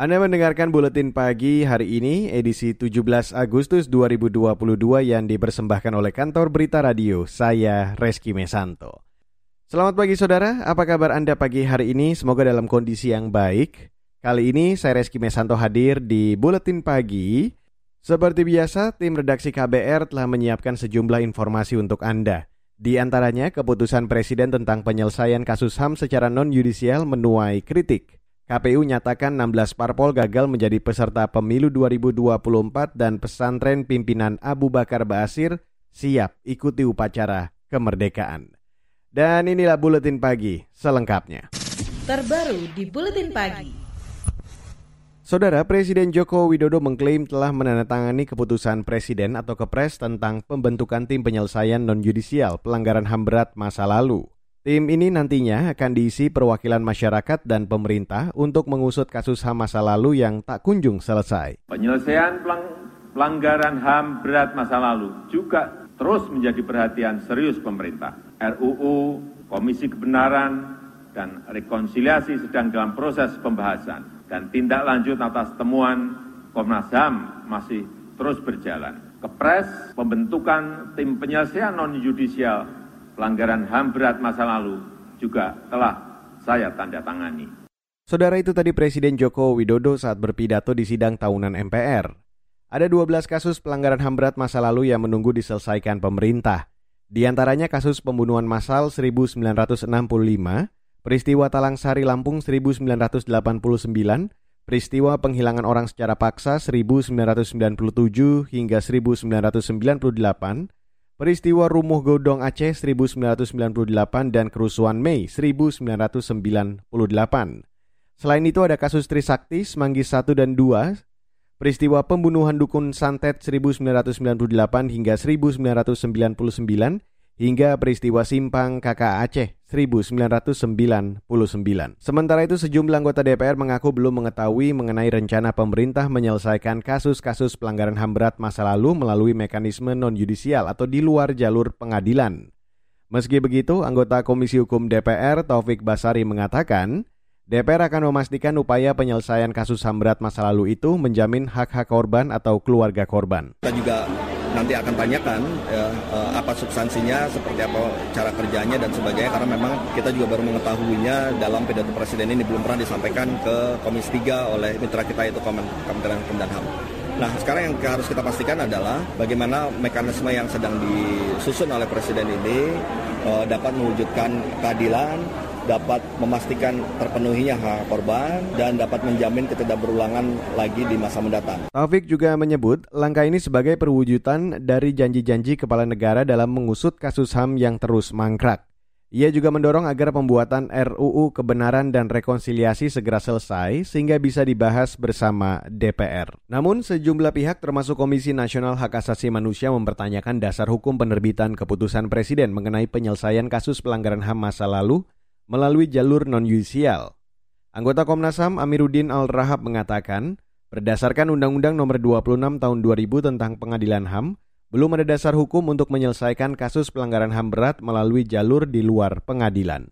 Anda mendengarkan buletin pagi hari ini edisi 17 Agustus 2022 yang dipersembahkan oleh kantor berita radio. Saya Reski Mesanto. Selamat pagi saudara, apa kabar Anda pagi hari ini? Semoga dalam kondisi yang baik. Kali ini saya Reski Mesanto hadir di buletin pagi. Seperti biasa, tim redaksi KBR telah menyiapkan sejumlah informasi untuk Anda. Di antaranya, keputusan Presiden tentang penyelesaian kasus HAM secara non-yudisial menuai kritik. KPU nyatakan 16 parpol gagal menjadi peserta pemilu 2024 dan pesantren pimpinan Abu Bakar Basir siap ikuti upacara kemerdekaan. Dan inilah buletin pagi selengkapnya. Terbaru di buletin pagi. Saudara Presiden Joko Widodo mengklaim telah menandatangani keputusan Presiden atau Kepres tentang pembentukan tim penyelesaian non-yudisial pelanggaran HAM berat masa lalu. Tim ini nantinya akan diisi perwakilan masyarakat dan pemerintah untuk mengusut kasus HAM masa lalu yang tak kunjung selesai. Penyelesaian pelanggaran HAM berat masa lalu juga terus menjadi perhatian serius pemerintah. RUU, Komisi Kebenaran, dan Rekonsiliasi sedang dalam proses pembahasan dan tindak lanjut atas temuan Komnas HAM masih terus berjalan. Kepres pembentukan tim penyelesaian non-yudisial pelanggaran HAM berat masa lalu juga telah saya tanda tangani. Saudara itu tadi Presiden Joko Widodo saat berpidato di sidang tahunan MPR. Ada 12 kasus pelanggaran HAM berat masa lalu yang menunggu diselesaikan pemerintah. Di antaranya kasus pembunuhan massal 1965, peristiwa Talang Sari Lampung 1989, peristiwa penghilangan orang secara paksa 1997 hingga 1998, peristiwa Rumuh Godong Aceh 1998 dan kerusuhan Mei 1998. Selain itu ada kasus Trisakti, Manggis 1 dan 2, peristiwa pembunuhan Dukun Santet 1998 hingga 1999, hingga peristiwa Simpang KK Aceh 1999. Sementara itu sejumlah anggota DPR mengaku belum mengetahui mengenai rencana pemerintah menyelesaikan kasus-kasus pelanggaran HAM berat masa lalu melalui mekanisme non-yudisial atau di luar jalur pengadilan. Meski begitu, anggota Komisi Hukum DPR Taufik Basari mengatakan, DPR akan memastikan upaya penyelesaian kasus HAM berat masa lalu itu menjamin hak-hak korban atau keluarga korban. Kita juga nanti akan tanyakan ya, eh, apa substansinya, seperti apa cara kerjanya dan sebagainya karena memang kita juga baru mengetahuinya dalam pidato presiden ini belum pernah disampaikan ke Komisi 3 oleh mitra kita itu Kementerian Hukum HAM. Nah, sekarang yang harus kita pastikan adalah bagaimana mekanisme yang sedang disusun oleh presiden ini uh, dapat mewujudkan keadilan, dapat memastikan terpenuhinya hak korban dan dapat menjamin ketidakberulangan lagi di masa mendatang. Taufik juga menyebut langkah ini sebagai perwujudan dari janji-janji kepala negara dalam mengusut kasus HAM yang terus mangkrak. Ia juga mendorong agar pembuatan RUU Kebenaran dan Rekonsiliasi segera selesai sehingga bisa dibahas bersama DPR. Namun sejumlah pihak termasuk Komisi Nasional Hak Asasi Manusia mempertanyakan dasar hukum penerbitan keputusan Presiden mengenai penyelesaian kasus pelanggaran HAM masa lalu melalui jalur non-yudisial. Anggota Komnas HAM Amiruddin Al-Rahab mengatakan, berdasarkan Undang-Undang Nomor 26 Tahun 2000 tentang Pengadilan HAM, belum ada dasar hukum untuk menyelesaikan kasus pelanggaran HAM berat melalui jalur di luar pengadilan.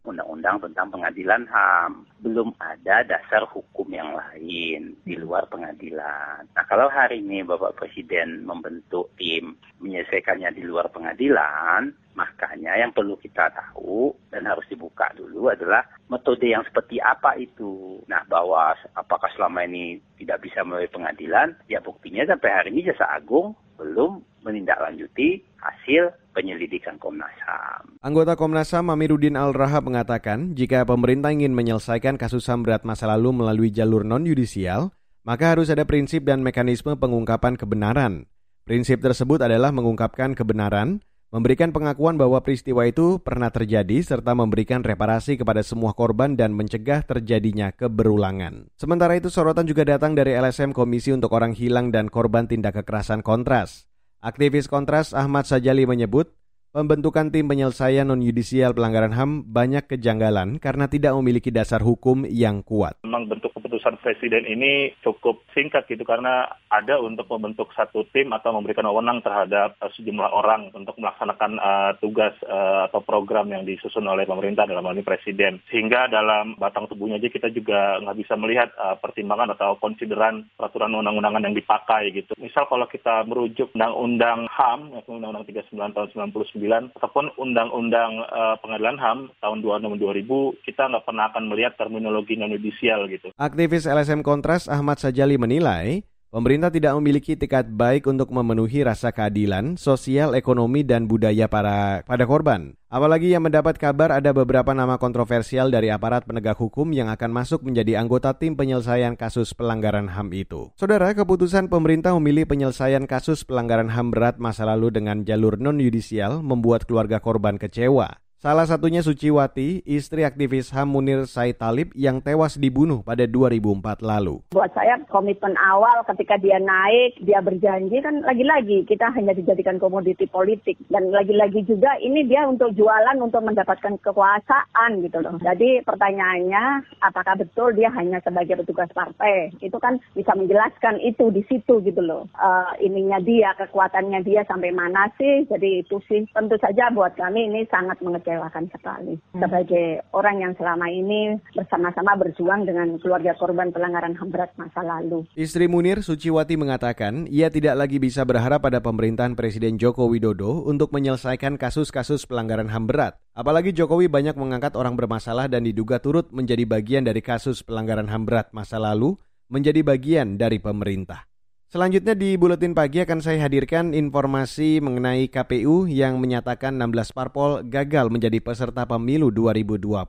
Undang-undang tentang pengadilan HAM belum ada dasar hukum yang lain di luar pengadilan. Nah, kalau hari ini Bapak Presiden membentuk tim menyelesaikannya di luar pengadilan, makanya yang perlu kita tahu dan harus dibuka dulu adalah metode yang seperti apa itu. Nah, bahwa apakah selama ini tidak bisa melalui pengadilan, ya buktinya sampai hari ini Jasa Agung belum menindaklanjuti hasil penyelidikan Komnas HAM. Anggota Komnas HAM Amiruddin Al-Rahab mengatakan, jika pemerintah ingin menyelesaikan kasus HAM berat masa lalu melalui jalur non-yudisial, maka harus ada prinsip dan mekanisme pengungkapan kebenaran. Prinsip tersebut adalah mengungkapkan kebenaran, memberikan pengakuan bahwa peristiwa itu pernah terjadi serta memberikan reparasi kepada semua korban dan mencegah terjadinya keberulangan. Sementara itu sorotan juga datang dari LSM Komisi untuk Orang Hilang dan Korban Tindak Kekerasan Kontras. Aktivis Kontras Ahmad Sajali menyebut, Pembentukan tim penyelesaian non-yudisial pelanggaran HAM banyak kejanggalan karena tidak memiliki dasar hukum yang kuat. Memang bentuk keputusan presiden ini cukup singkat gitu karena ada untuk membentuk satu tim atau memberikan wewenang terhadap uh, sejumlah orang untuk melaksanakan uh, tugas uh, atau program yang disusun oleh pemerintah dalam hal ini presiden. Sehingga dalam batang tubuhnya aja kita juga nggak bisa melihat uh, pertimbangan atau konsideran peraturan undang-undangan yang dipakai gitu. Misal kalau kita merujuk undang-undang HAM, undang-undang 39 tahun 99 ataupun Undang-Undang uh, Pengadilan HAM tahun 2000 kita nggak pernah akan melihat terminologi non yudisial gitu. Aktivis LSM Kontras Ahmad Sajali menilai Pemerintah tidak memiliki tiket baik untuk memenuhi rasa keadilan, sosial, ekonomi, dan budaya para pada korban. Apalagi yang mendapat kabar ada beberapa nama kontroversial dari aparat penegak hukum yang akan masuk menjadi anggota tim penyelesaian kasus pelanggaran HAM itu. Saudara, keputusan pemerintah memilih penyelesaian kasus pelanggaran HAM berat masa lalu dengan jalur non-yudisial membuat keluarga korban kecewa. Salah satunya Suciwati, istri aktivis HAM Munir Said Talib yang tewas dibunuh pada 2004 lalu. Buat saya komitmen awal ketika dia naik, dia berjanji kan lagi-lagi kita hanya dijadikan komoditi politik. Dan lagi-lagi juga ini dia untuk jualan untuk mendapatkan kekuasaan gitu loh. Jadi pertanyaannya apakah betul dia hanya sebagai petugas partai? Itu kan bisa menjelaskan itu di situ gitu loh. Uh, ininya dia, kekuatannya dia sampai mana sih? Jadi itu sih tentu saja buat kami ini sangat mengecewakan mengecewakan sekali. Hmm. Sebagai orang yang selama ini bersama-sama berjuang dengan keluarga korban pelanggaran HAM berat masa lalu. Istri Munir, Suciwati mengatakan, ia tidak lagi bisa berharap pada pemerintahan Presiden Joko Widodo untuk menyelesaikan kasus-kasus pelanggaran HAM berat. Apalagi Jokowi banyak mengangkat orang bermasalah dan diduga turut menjadi bagian dari kasus pelanggaran HAM berat masa lalu menjadi bagian dari pemerintah. Selanjutnya di Buletin Pagi akan saya hadirkan informasi mengenai KPU yang menyatakan 16 parpol gagal menjadi peserta pemilu 2024.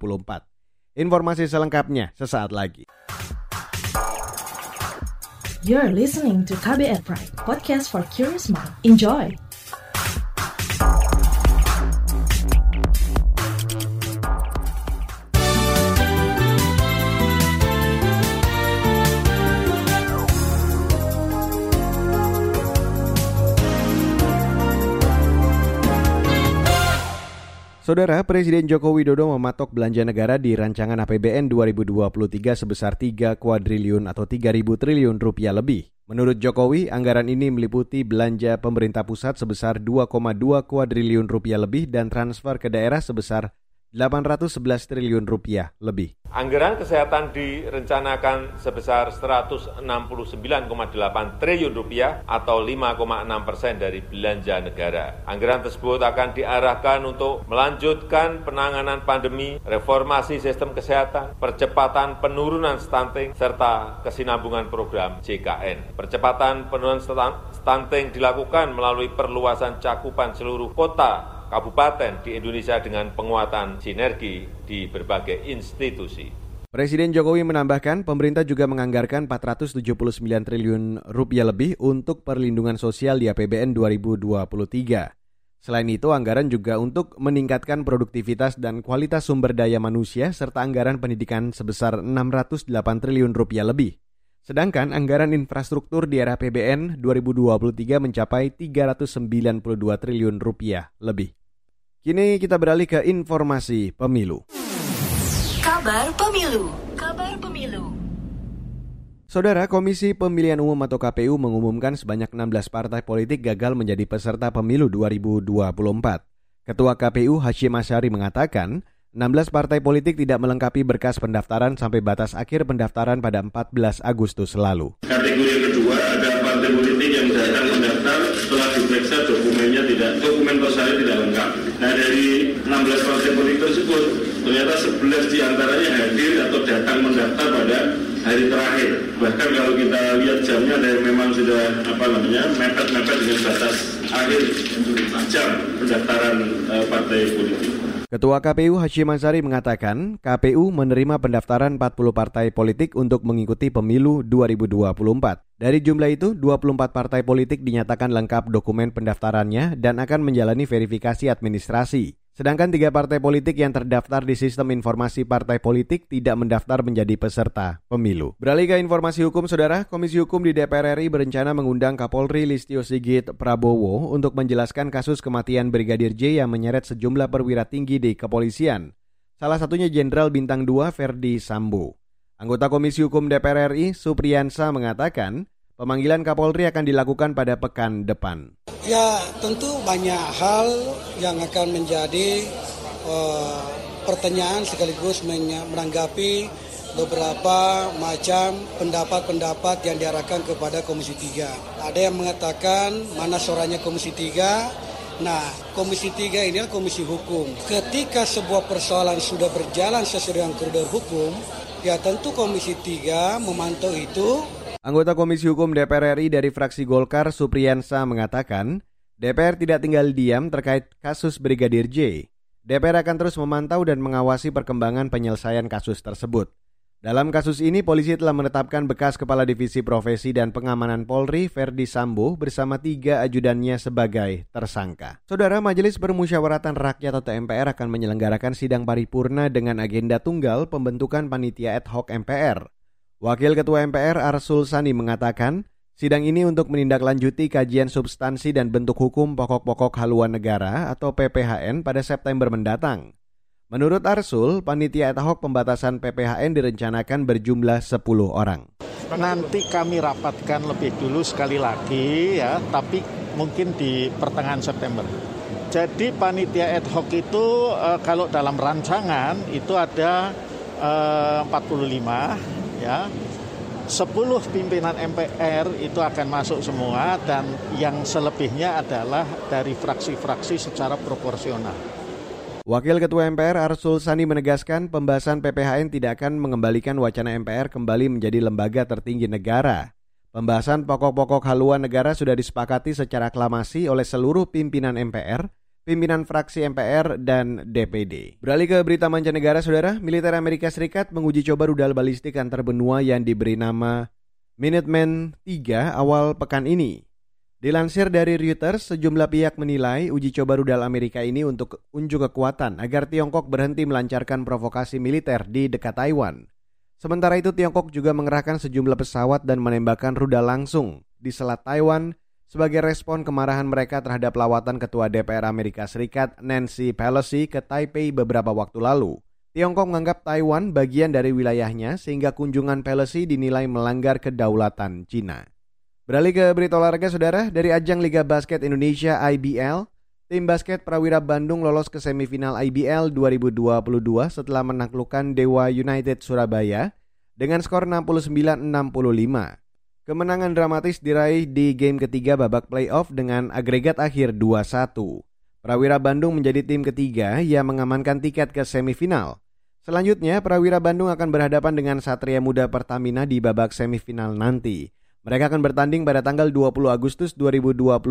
Informasi selengkapnya sesaat lagi. You're listening to KBR Pride, podcast for curious mind. Enjoy! Saudara Presiden Joko Widodo mematok belanja negara di rancangan APBN 2023 sebesar 3 kuadriliun atau 3.000 triliun rupiah lebih. Menurut Jokowi, anggaran ini meliputi belanja pemerintah pusat sebesar 2,2 kuadriliun rupiah lebih dan transfer ke daerah sebesar 811 triliun rupiah lebih. Anggaran kesehatan direncanakan sebesar 169,8 triliun rupiah atau 5,6 persen dari belanja negara. Anggaran tersebut akan diarahkan untuk melanjutkan penanganan pandemi, reformasi sistem kesehatan, percepatan penurunan stunting, serta kesinambungan program JKN. Percepatan penurunan stunting dilakukan melalui perluasan cakupan seluruh kota kabupaten di Indonesia dengan penguatan sinergi di berbagai institusi. Presiden Jokowi menambahkan pemerintah juga menganggarkan 479 triliun rupiah lebih untuk perlindungan sosial di APBN 2023. Selain itu, anggaran juga untuk meningkatkan produktivitas dan kualitas sumber daya manusia serta anggaran pendidikan sebesar 608 triliun rupiah lebih. Sedangkan anggaran infrastruktur di era APBN 2023 mencapai 392 triliun rupiah lebih. Kini kita beralih ke informasi pemilu. Kabar pemilu. Kabar pemilu. Saudara Komisi Pemilihan Umum atau KPU mengumumkan sebanyak 16 partai politik gagal menjadi peserta pemilu 2024. Ketua KPU Hashim Asyari mengatakan, 16 partai politik tidak melengkapi berkas pendaftaran sampai batas akhir pendaftaran pada 14 Agustus lalu. Kategori kedua ada partai politik yang datang mendaftar setelah diperiksa dokumennya tidak dokumen persalinan tidak lengkap. Nah dari 16 tersebut ternyata 11 di antaranya hadir atau datang mendaftar pada hari terakhir. Bahkan kalau kita lihat jamnya ada yang memang sudah apa namanya mepet-mepet dengan batas akhir jam pendaftaran uh, partai politik. Ketua KPU Hashim Ansari mengatakan KPU menerima pendaftaran 40 partai politik untuk mengikuti pemilu 2024. Dari jumlah itu, 24 partai politik dinyatakan lengkap dokumen pendaftarannya dan akan menjalani verifikasi administrasi. Sedangkan tiga partai politik yang terdaftar di sistem informasi partai politik tidak mendaftar menjadi peserta pemilu. Beralih ke informasi hukum, Saudara, Komisi Hukum di DPR RI berencana mengundang Kapolri Listio Sigit Prabowo untuk menjelaskan kasus kematian Brigadir J yang menyeret sejumlah perwira tinggi di kepolisian. Salah satunya Jenderal Bintang 2 Ferdi Sambo. Anggota Komisi Hukum DPR RI, Supriyansa, mengatakan Pemanggilan Kapolri akan dilakukan pada pekan depan. Ya, tentu banyak hal yang akan menjadi uh, pertanyaan sekaligus menanggapi beberapa macam pendapat-pendapat yang diarahkan kepada Komisi 3. Ada yang mengatakan mana suaranya Komisi 3, Nah, Komisi 3 ini adalah komisi hukum. Ketika sebuah persoalan sudah berjalan sesuai dengan koridor hukum, ya tentu Komisi 3 memantau itu Anggota Komisi Hukum DPR RI dari fraksi Golkar Supriyansa mengatakan, DPR tidak tinggal diam terkait kasus Brigadir J. DPR akan terus memantau dan mengawasi perkembangan penyelesaian kasus tersebut. Dalam kasus ini, polisi telah menetapkan bekas Kepala Divisi Profesi dan Pengamanan Polri, Ferdi Sambo, bersama tiga ajudannya sebagai tersangka. Saudara Majelis Permusyawaratan Rakyat atau MPR akan menyelenggarakan sidang paripurna dengan agenda tunggal pembentukan panitia ad hoc MPR. Wakil Ketua MPR Arsul Sani mengatakan, sidang ini untuk menindaklanjuti kajian substansi dan bentuk hukum pokok-pokok haluan negara atau PPHN pada September mendatang. Menurut Arsul, panitia hoc pembatasan PPHN direncanakan berjumlah 10 orang. Nanti kami rapatkan lebih dulu sekali lagi ya, tapi mungkin di pertengahan September. Jadi panitia ad hoc itu eh, kalau dalam rancangan itu ada eh, 45 ya 10 pimpinan MPR itu akan masuk semua dan yang selebihnya adalah dari fraksi-fraksi secara proporsional. Wakil Ketua MPR Arsul Sani menegaskan pembahasan PPHN tidak akan mengembalikan wacana MPR kembali menjadi lembaga tertinggi negara. Pembahasan pokok-pokok haluan negara sudah disepakati secara aklamasi oleh seluruh pimpinan MPR pimpinan fraksi MPR dan DPD. Beralih ke berita mancanegara, saudara, militer Amerika Serikat menguji coba rudal balistik antar benua yang diberi nama Minuteman 3 awal pekan ini. Dilansir dari Reuters, sejumlah pihak menilai uji coba rudal Amerika ini untuk unjuk kekuatan agar Tiongkok berhenti melancarkan provokasi militer di dekat Taiwan. Sementara itu Tiongkok juga mengerahkan sejumlah pesawat dan menembakkan rudal langsung di Selat Taiwan sebagai respon kemarahan mereka terhadap lawatan Ketua DPR Amerika Serikat Nancy Pelosi ke Taipei beberapa waktu lalu. Tiongkok menganggap Taiwan bagian dari wilayahnya sehingga kunjungan Pelosi dinilai melanggar kedaulatan Cina. Beralih ke berita olahraga saudara, dari ajang Liga Basket Indonesia IBL, tim basket Prawira Bandung lolos ke semifinal IBL 2022 setelah menaklukkan Dewa United Surabaya dengan skor 69-65. Kemenangan dramatis diraih di game ketiga babak playoff dengan agregat akhir 2-1. Prawira Bandung menjadi tim ketiga yang mengamankan tiket ke semifinal. Selanjutnya, Prawira Bandung akan berhadapan dengan Satria Muda Pertamina di babak semifinal nanti. Mereka akan bertanding pada tanggal 20 Agustus 2022.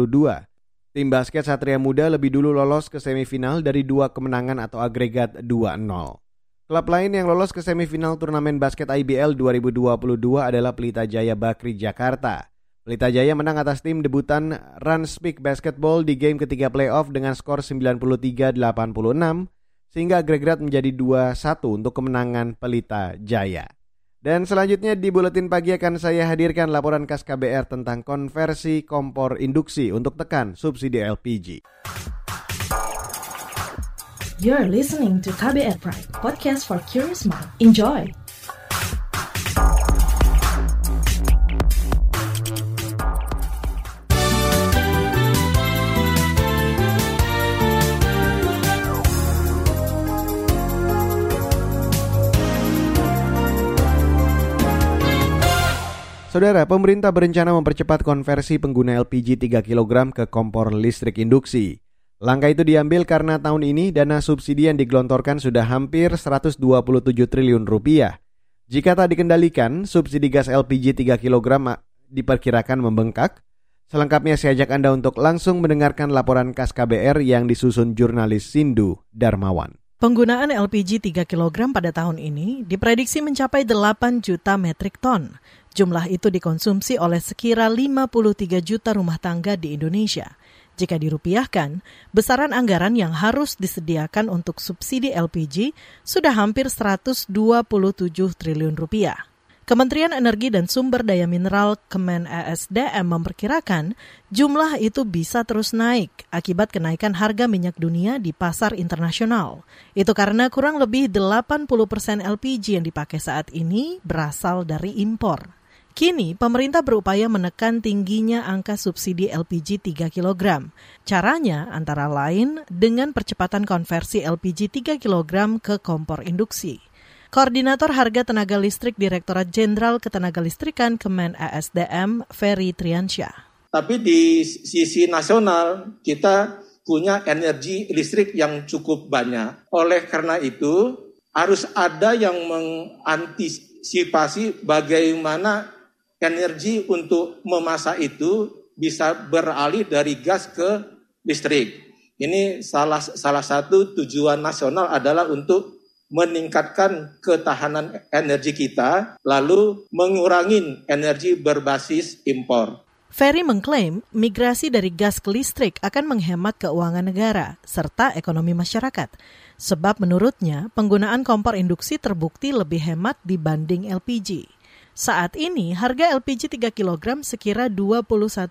Tim basket Satria Muda lebih dulu lolos ke semifinal dari dua kemenangan atau agregat 2-0. Klub lain yang lolos ke semifinal turnamen basket IBL 2022 adalah Pelita Jaya Bakri Jakarta. Pelita Jaya menang atas tim debutan Speak Basketball di game ketiga playoff dengan skor 93-86 sehingga agregat menjadi 2-1 untuk kemenangan Pelita Jaya. Dan selanjutnya di buletin pagi akan saya hadirkan laporan khas KBR tentang konversi kompor induksi untuk tekan subsidi LPG. You're listening to KBR Pride, podcast for curious mind. Enjoy! Saudara, pemerintah berencana mempercepat konversi pengguna LPG 3 kg ke kompor listrik induksi. Langkah itu diambil karena tahun ini dana subsidi yang digelontorkan sudah hampir 127 triliun rupiah. Jika tak dikendalikan, subsidi gas LPG 3 kg diperkirakan membengkak. Selengkapnya saya ajak Anda untuk langsung mendengarkan laporan KAS KBR yang disusun jurnalis Sindu Darmawan. Penggunaan LPG 3 kg pada tahun ini diprediksi mencapai 8 juta metrik ton. Jumlah itu dikonsumsi oleh sekira 53 juta rumah tangga di Indonesia. Jika dirupiahkan, besaran anggaran yang harus disediakan untuk subsidi LPG sudah hampir 127 triliun rupiah. Kementerian Energi dan Sumber Daya Mineral Kemen ESDM memperkirakan jumlah itu bisa terus naik akibat kenaikan harga minyak dunia di pasar internasional. Itu karena kurang lebih 80 persen LPG yang dipakai saat ini berasal dari impor. Kini, pemerintah berupaya menekan tingginya angka subsidi LPG 3 kg. Caranya antara lain dengan percepatan konversi LPG 3 kg ke kompor induksi. Koordinator Harga Tenaga Listrik Direktorat Jenderal Ketenagalistrikan Kemen ASDM, Ferry Triansyah. Tapi di sisi nasional kita punya energi listrik yang cukup banyak. Oleh karena itu harus ada yang mengantisipasi bagaimana energi untuk memasak itu bisa beralih dari gas ke listrik. Ini salah salah satu tujuan nasional adalah untuk meningkatkan ketahanan energi kita, lalu mengurangi energi berbasis impor. Ferry mengklaim migrasi dari gas ke listrik akan menghemat keuangan negara serta ekonomi masyarakat. Sebab menurutnya penggunaan kompor induksi terbukti lebih hemat dibanding LPG. Saat ini harga LPG 3 kg sekira Rp21.000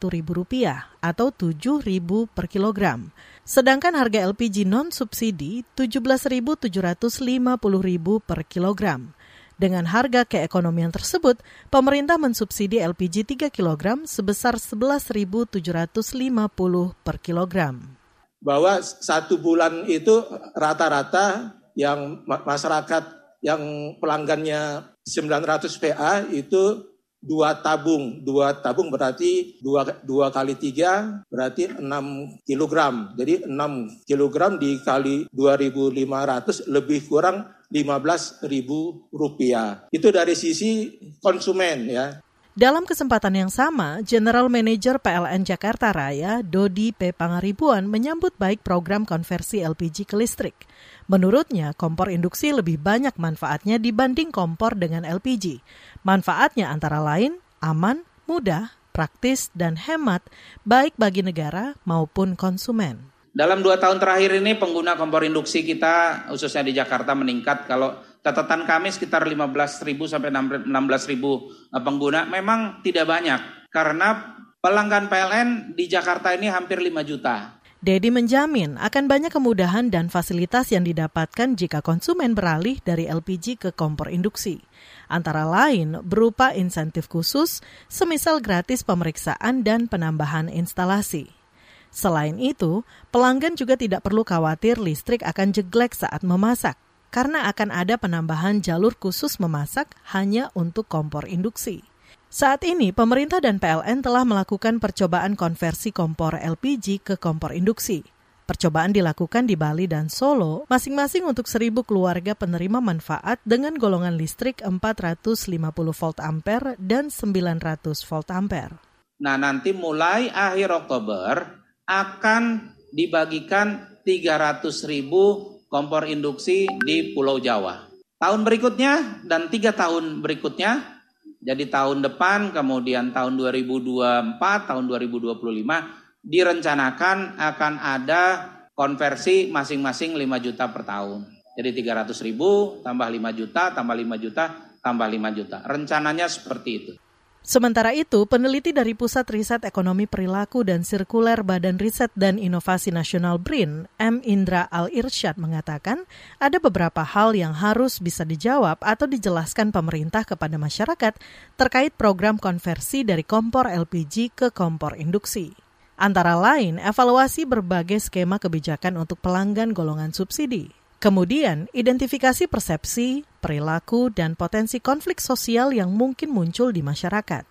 atau Rp7.000 per kilogram. Sedangkan harga LPG non-subsidi Rp17.750.000 per kilogram. Dengan harga keekonomian tersebut, pemerintah mensubsidi LPG 3 kg sebesar Rp11.750 per kilogram. Bahwa satu bulan itu rata-rata yang masyarakat yang pelanggannya 900 PA itu dua tabung, dua tabung berarti dua, dua kali tiga berarti 6 kilogram. Jadi 6 kilogram dikali 2.500 lebih kurang 15.000 rupiah. Itu dari sisi konsumen ya. Dalam kesempatan yang sama, General Manager PLN Jakarta Raya, Dodi P. Pangaribuan, menyambut baik program konversi LPG ke listrik. Menurutnya, kompor induksi lebih banyak manfaatnya dibanding kompor dengan LPG. Manfaatnya antara lain aman, mudah, praktis, dan hemat, baik bagi negara maupun konsumen. Dalam dua tahun terakhir ini pengguna kompor induksi kita, khususnya di Jakarta, meningkat. Kalau catatan kami sekitar 15.000 sampai 16.000 eh, pengguna memang tidak banyak karena pelanggan PLN di Jakarta ini hampir 5 juta. Dedi menjamin akan banyak kemudahan dan fasilitas yang didapatkan jika konsumen beralih dari LPG ke kompor induksi. Antara lain berupa insentif khusus, semisal gratis pemeriksaan dan penambahan instalasi. Selain itu, pelanggan juga tidak perlu khawatir listrik akan jeglek saat memasak karena akan ada penambahan jalur khusus memasak hanya untuk kompor induksi. Saat ini, pemerintah dan PLN telah melakukan percobaan konversi kompor LPG ke kompor induksi. Percobaan dilakukan di Bali dan Solo, masing-masing untuk seribu keluarga penerima manfaat dengan golongan listrik 450 volt ampere dan 900 volt ampere. Nah, nanti mulai akhir Oktober akan dibagikan 300 ribu kompor induksi di Pulau Jawa. Tahun berikutnya dan tiga tahun berikutnya, jadi tahun depan, kemudian tahun 2024, tahun 2025, direncanakan akan ada konversi masing-masing 5 juta per tahun. Jadi 300 ribu, tambah 5 juta, tambah 5 juta, tambah 5 juta. Rencananya seperti itu. Sementara itu, peneliti dari Pusat Riset Ekonomi Perilaku dan Sirkuler Badan Riset dan Inovasi Nasional BRIN, M. Indra Al-Irsyad mengatakan, ada beberapa hal yang harus bisa dijawab atau dijelaskan pemerintah kepada masyarakat terkait program konversi dari kompor LPG ke kompor induksi. Antara lain, evaluasi berbagai skema kebijakan untuk pelanggan golongan subsidi. Kemudian, identifikasi persepsi, perilaku, dan potensi konflik sosial yang mungkin muncul di masyarakat.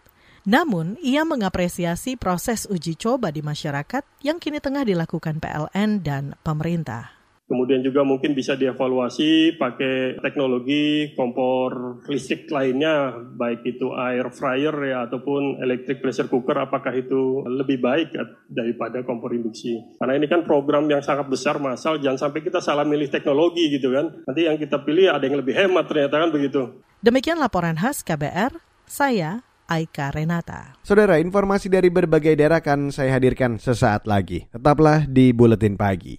Namun, ia mengapresiasi proses uji coba di masyarakat yang kini tengah dilakukan PLN dan pemerintah. Kemudian juga mungkin bisa dievaluasi pakai teknologi kompor listrik lainnya, baik itu air fryer ya ataupun electric pressure cooker, apakah itu lebih baik daripada kompor induksi. Karena ini kan program yang sangat besar masal, jangan sampai kita salah milih teknologi gitu kan. Nanti yang kita pilih ada yang lebih hemat ternyata kan begitu. Demikian laporan khas KBR, saya Aika Renata. Saudara, informasi dari berbagai daerah akan saya hadirkan sesaat lagi. Tetaplah di Buletin Pagi.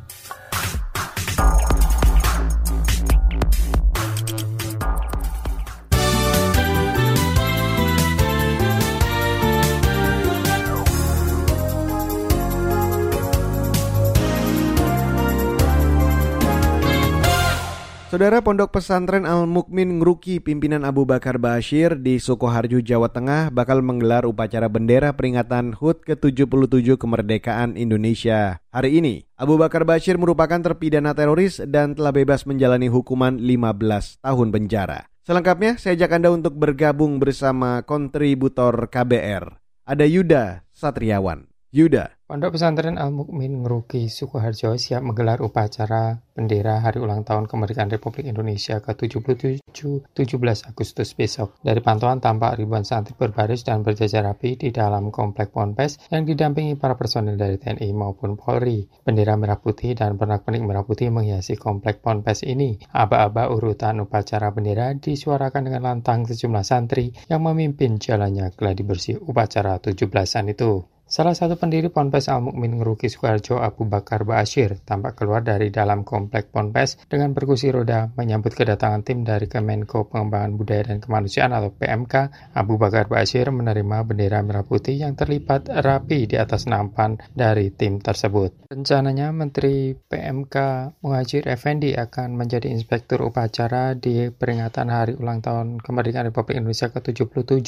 Saudara Pondok Pesantren Al-Mukmin Ngruki pimpinan Abu Bakar Bashir di Sukoharjo, Jawa Tengah bakal menggelar upacara bendera peringatan HUT ke-77 kemerdekaan Indonesia. Hari ini, Abu Bakar Bashir merupakan terpidana teroris dan telah bebas menjalani hukuman 15 tahun penjara. Selengkapnya, saya ajak Anda untuk bergabung bersama kontributor KBR. Ada Yuda Satriawan. Yuda, Pondok Pesantren Al-Mukmin Ngeruki Sukoharjo siap menggelar upacara bendera Hari Ulang Tahun Kemerdekaan Republik Indonesia ke-77 17 Agustus besok. Dari pantauan tampak ribuan santri berbaris dan berjajar rapi di dalam komplek Ponpes yang didampingi para personil dari TNI maupun Polri. Bendera merah putih dan pernak-pernik merah putih menghiasi komplek Ponpes ini. Aba-aba urutan upacara bendera disuarakan dengan lantang sejumlah santri yang memimpin jalannya geladi bersih upacara 17-an itu. Salah satu pendiri Ponpes Al-Mukmin Ngeruki Sukarjo Abu Bakar Ba'asyir tampak keluar dari dalam komplek Ponpes dengan berkursi roda menyambut kedatangan tim dari Kemenko Pengembangan Budaya dan Kemanusiaan atau PMK. Abu Bakar Ba'asyir menerima bendera merah putih yang terlipat rapi di atas nampan dari tim tersebut. Rencananya Menteri PMK Muhajir Effendi akan menjadi inspektur upacara di peringatan Hari Ulang Tahun Kemerdekaan Republik Indonesia ke-77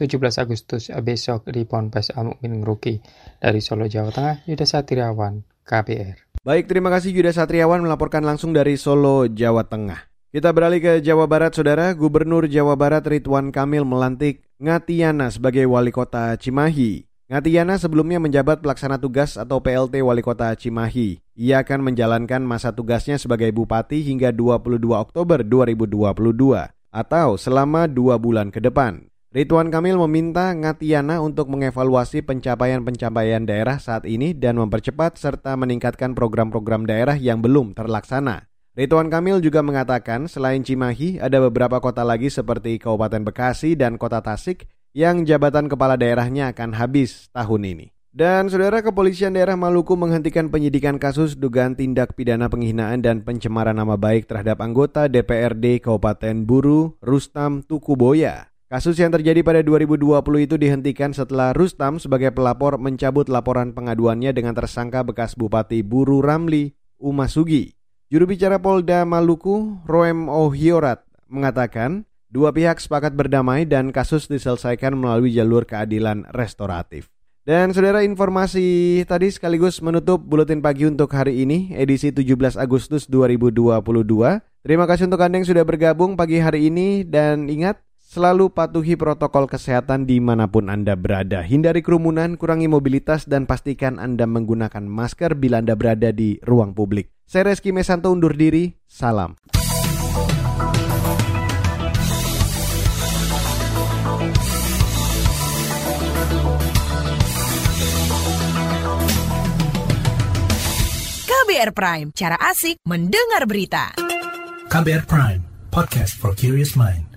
17 Agustus besok di Ponpes Al-Mukmin Ruki. Dari Solo, Jawa Tengah, Yuda Satriawan, KBR. Baik, terima kasih Yuda Satriawan melaporkan langsung dari Solo, Jawa Tengah. Kita beralih ke Jawa Barat, Saudara. Gubernur Jawa Barat Ridwan Kamil melantik Ngatiana sebagai wali kota Cimahi. Ngatiana sebelumnya menjabat pelaksana tugas atau PLT Wali Kota Cimahi. Ia akan menjalankan masa tugasnya sebagai bupati hingga 22 Oktober 2022 atau selama dua bulan ke depan. Ridwan Kamil meminta Ngatiana untuk mengevaluasi pencapaian-pencapaian daerah saat ini dan mempercepat serta meningkatkan program-program daerah yang belum terlaksana. Ridwan Kamil juga mengatakan selain Cimahi ada beberapa kota lagi seperti Kabupaten Bekasi dan Kota Tasik yang jabatan kepala daerahnya akan habis tahun ini. Dan saudara kepolisian daerah Maluku menghentikan penyidikan kasus dugaan tindak pidana penghinaan dan pencemaran nama baik terhadap anggota DPRD Kabupaten Buru Rustam Tukuboya Kasus yang terjadi pada 2020 itu dihentikan setelah Rustam sebagai pelapor mencabut laporan pengaduannya dengan tersangka bekas Bupati Buru Ramli, Umasugi. Juru bicara Polda Maluku, Roem Ohiorat, mengatakan dua pihak sepakat berdamai dan kasus diselesaikan melalui jalur keadilan restoratif. Dan saudara informasi tadi sekaligus menutup buletin pagi untuk hari ini, edisi 17 Agustus 2022. Terima kasih untuk Anda yang sudah bergabung pagi hari ini dan ingat Selalu patuhi protokol kesehatan di mana pun Anda berada. Hindari kerumunan, kurangi mobilitas, dan pastikan Anda menggunakan masker bila Anda berada di ruang publik. Saya Reski Mesanto undur diri, salam. KBR Prime, cara asik mendengar berita. KBR Prime, podcast for curious mind.